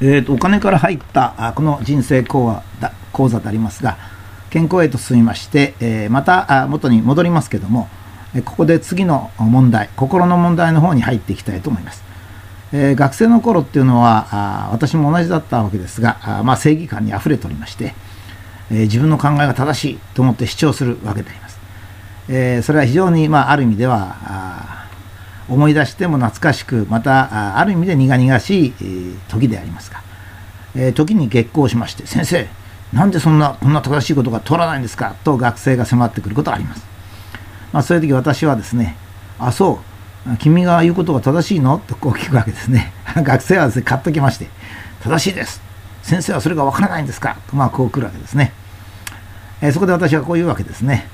えーと、お金から入ったあこの人生講話だ講座でありますが健康へと進みまして、えー、またあ元に戻りますけども、えここで次の問題心の問題の方に入っていきたいと思います、えー、学生の頃っていうのはあ私も同じだったわけですがあ、まあ、正義感にあふれておりまして、えー、自分の考えが正しいと思って主張するわけであります、えそれは非常に、まあ、ある意味では思い出しても懐かしくまたある意味で苦々しい、時でありますが、えー、時に激高しまして先生なんでそんなこんな正しいことが通らないんですかと学生が迫ってくることがあります、まあ、そういう時私はですねあそう君が言うことが正しいの？とこう聞くわけですね。学生はですね買っときまして正しいです。先生はそれがわからないんですか？とまあこう来るわけですね、えー、そこで私はこう言うわけですね。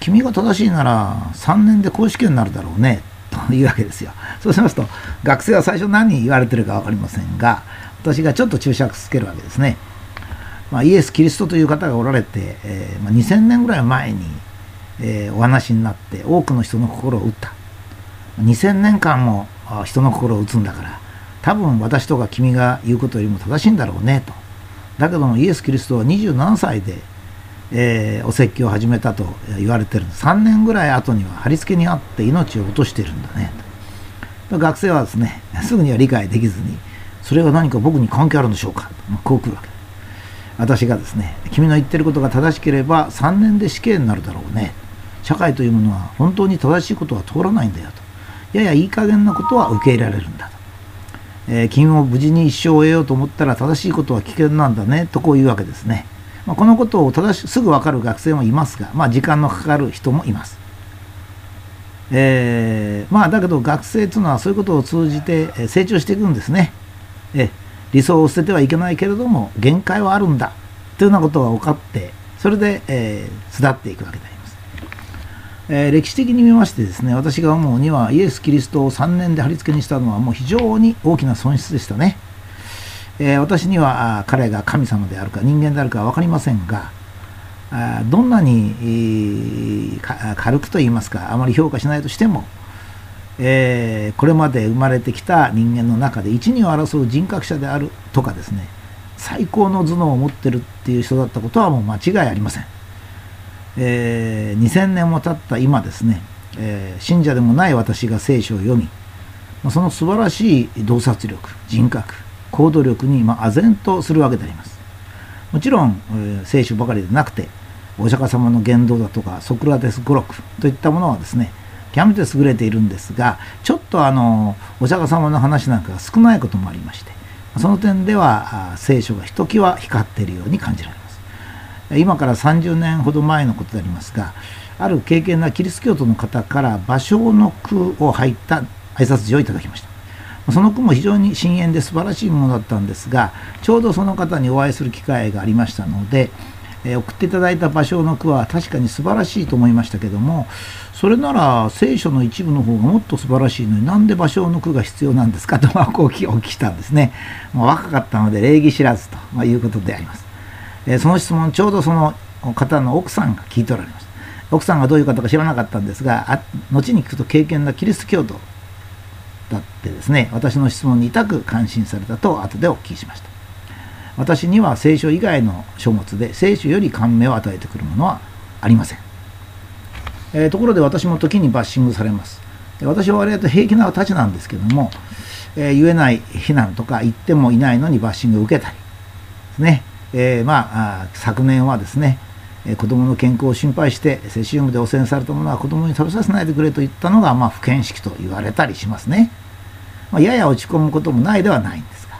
君が正しいなら3年で公式になるだろうね。いうわけですよ。そうしますと、学生は最初何言われてるか分かりませんが、私がちょっと注釈つけるわけですね。まあ、イエス・キリストという方がおられて、えー、まあ、2000年ぐらい前に、えー、お話になって多くの人の心を打った。2000年間も人の心を打つんだから、多分私とか君が言うことよりも正しいんだろうねと。だけどもイエス・キリストは27歳でえー、お説教を始めたと言われてる。3年ぐらい後には貼り付けにあって命を落としてるんだね。学生はですねすぐには理解できずにそれが何か僕に関係あるんでしょうか？とこう来るわけ。私がですね君の言ってることが正しければ3年で死刑になるだろうね。社会というものは本当に正しいことは通らないんだよと。ややいい加減なことは受け入れられるんだと、えー、君も無事に一生を得ようと思ったら正しいことは危険なんだねとこういうわけですね。まあ、このことを正しすぐ分かる学生もいますが、まあ、時間のかかる人もいます。えー、まあだけど学生というのはそういうことを通じて成長していくんですね。え理想を捨ててはいけないけれども限界はあるんだというようなことが分かってそれで、えー、巣立っていくわけであります。えー、歴史的に見ましてですね私が思うにはイエス・キリストを3年で貼り付けにしたのはもう非常に大きな損失でしたね。えー、私には彼が神様であるか人間であるか分かりませんがどんなに軽くと言いますかあまり評価しないとしても、えー、これまで生まれてきた人間の中で一二を争う人格者であるとかですね最高の頭脳を持ってるっていう人だったことはもう間違いありません、えー、2000年も経った今ですね、えー、信者でもない私が聖書を読みその素晴らしい洞察力人格行動力にま唖然とするわけであります。もちろん、えー、聖書ばかりでなくて、お釈迦様の言動だとか、ソクラテス語録といったものはですね、極めて優れているんですが、ちょっとあの、お釈迦様の話なんかが少ないこともありまして、その点では聖書がひときわ光っているように感じられます。今から30年ほど前のことでありますが、ある敬虔なキリスト教徒の方から芭蕉の句を入った挨拶状をいただきました。その句も非常に深遠で素晴らしいものだったんですがちょうどその方にお会いする機会がありましたので、えー、送っていただいた場所の句は確かに素晴らしいと思いましたけどもそれなら聖書の一部の方がもっと素晴らしいのになんで芭蕉の句が必要なんですか？とまこうお聞きしたんですね、まあ、若かったので礼儀知らずと、ま、いうことであります、えー、その質問ちょうどその方の奥さんが聞いておられます奥さんがどういう方か知らなかったんですが後に聞くと敬虔なキリスト教徒だってですね私の質問に痛く感心されたと後でお聞きしました。私には聖書以外の書物で聖書より感銘を与えてくるものはありません、えー、ところで私も時にバッシングされます。私は割と平気なたちなんですけども、えー、言えない非難とか言ってもいないのにバッシングを受けたりですね、えー、まあ昨年はですね子供の健康を心配してセシウムで汚染されたものは子供に食べさせないでくれと言ったのが、まあ、不見識と言われたりしますね、まあ、やや落ち込むこともないではないんですが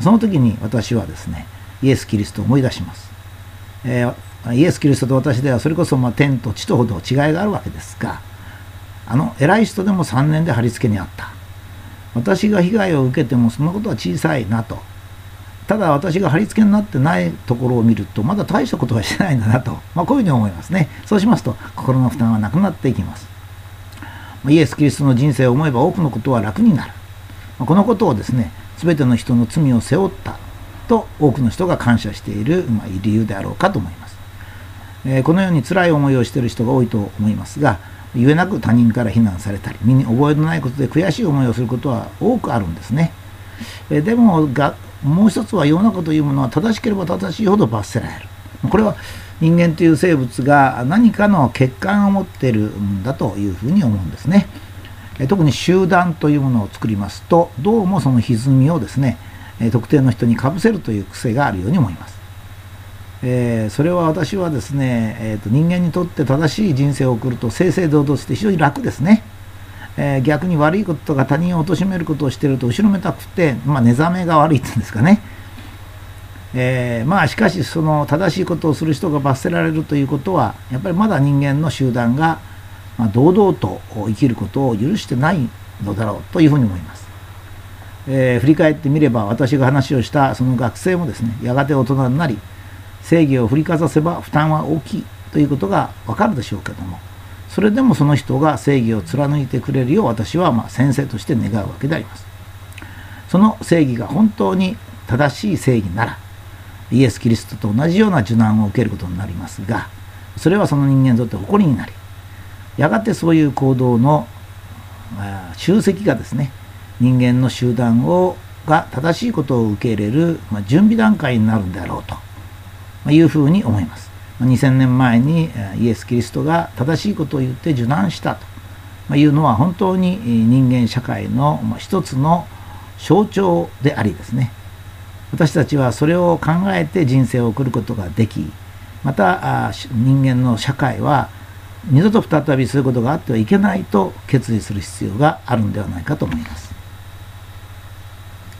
その時に私はですねイエス・キリストを思い出します、えー、イエス・キリストと私ではそれこそま天と地とほど違いがあるわけですがあの偉い人でも3年で貼り付けにあった。私が被害を受けてもそんなことは小さいなとただ私が貼り付けになってないところを見るとまだ大したことはしてないんだなと、まあ、こういうふうに思いますね。そうしますと心の負担はなくなっていきます。イエス・キリストの人生を思えば多くのことは楽になる。このことをですね全ての人の罪を背負ったと多くの人が感謝している、まあ、理由であろうかと思います、え、このように辛い思いをしている人が多いと思いますが言えなく他人から非難されたり身に覚えのないことで悔しい思いをすることは多くあるんですね、え、でもがもう一つは世の中というものは正しければ正しいほど罰せられる。これは人間という生物が何かの欠陥を持っているんだというふうに思うんですね。特に集団というものを作りますとどうもその歪みをですね特定の人にかぶせるという癖があるように思います。えー、それは私はですね、えーと、人間にとって正しい人生を送ると正々堂々して非常に楽ですね、えー、逆に悪いこととか他人を貶めることをしてると後ろめたくて、まあ、寝覚めが悪いっていうんですかね、えー、まあしかしその正しいことをする人が罰せられるということはやっぱりまだ人間の集団が、まあ、堂々と生きることを許してないのだろうというふうに思います。えー、振り返ってみれば私が話をしたその学生もですねやがて大人になり正義を振りかざせば負担は大きいということがわかるでしょうけどもそれでもその人が正義を貫いてくれるよう私はま先生として願うわけでありますその正義が本当に正しい正義ならイエス・キリストと同じような受難を受けることになりますがそれはその人間にとって誇りになりやがてそういう行動の集積がですね人間の集団をが正しいことを受け入れる、ま、準備段階になるんであろうというふうに思います。2000年前にイエス・キリストが正しいことを言って受難したというのは本当に人間社会の一つの象徴でありですね私たちはそれを考えて人生を送ることができまた人間の社会は二度と再びそういうことがあってはいけないと決意する必要があるんではないかと思います。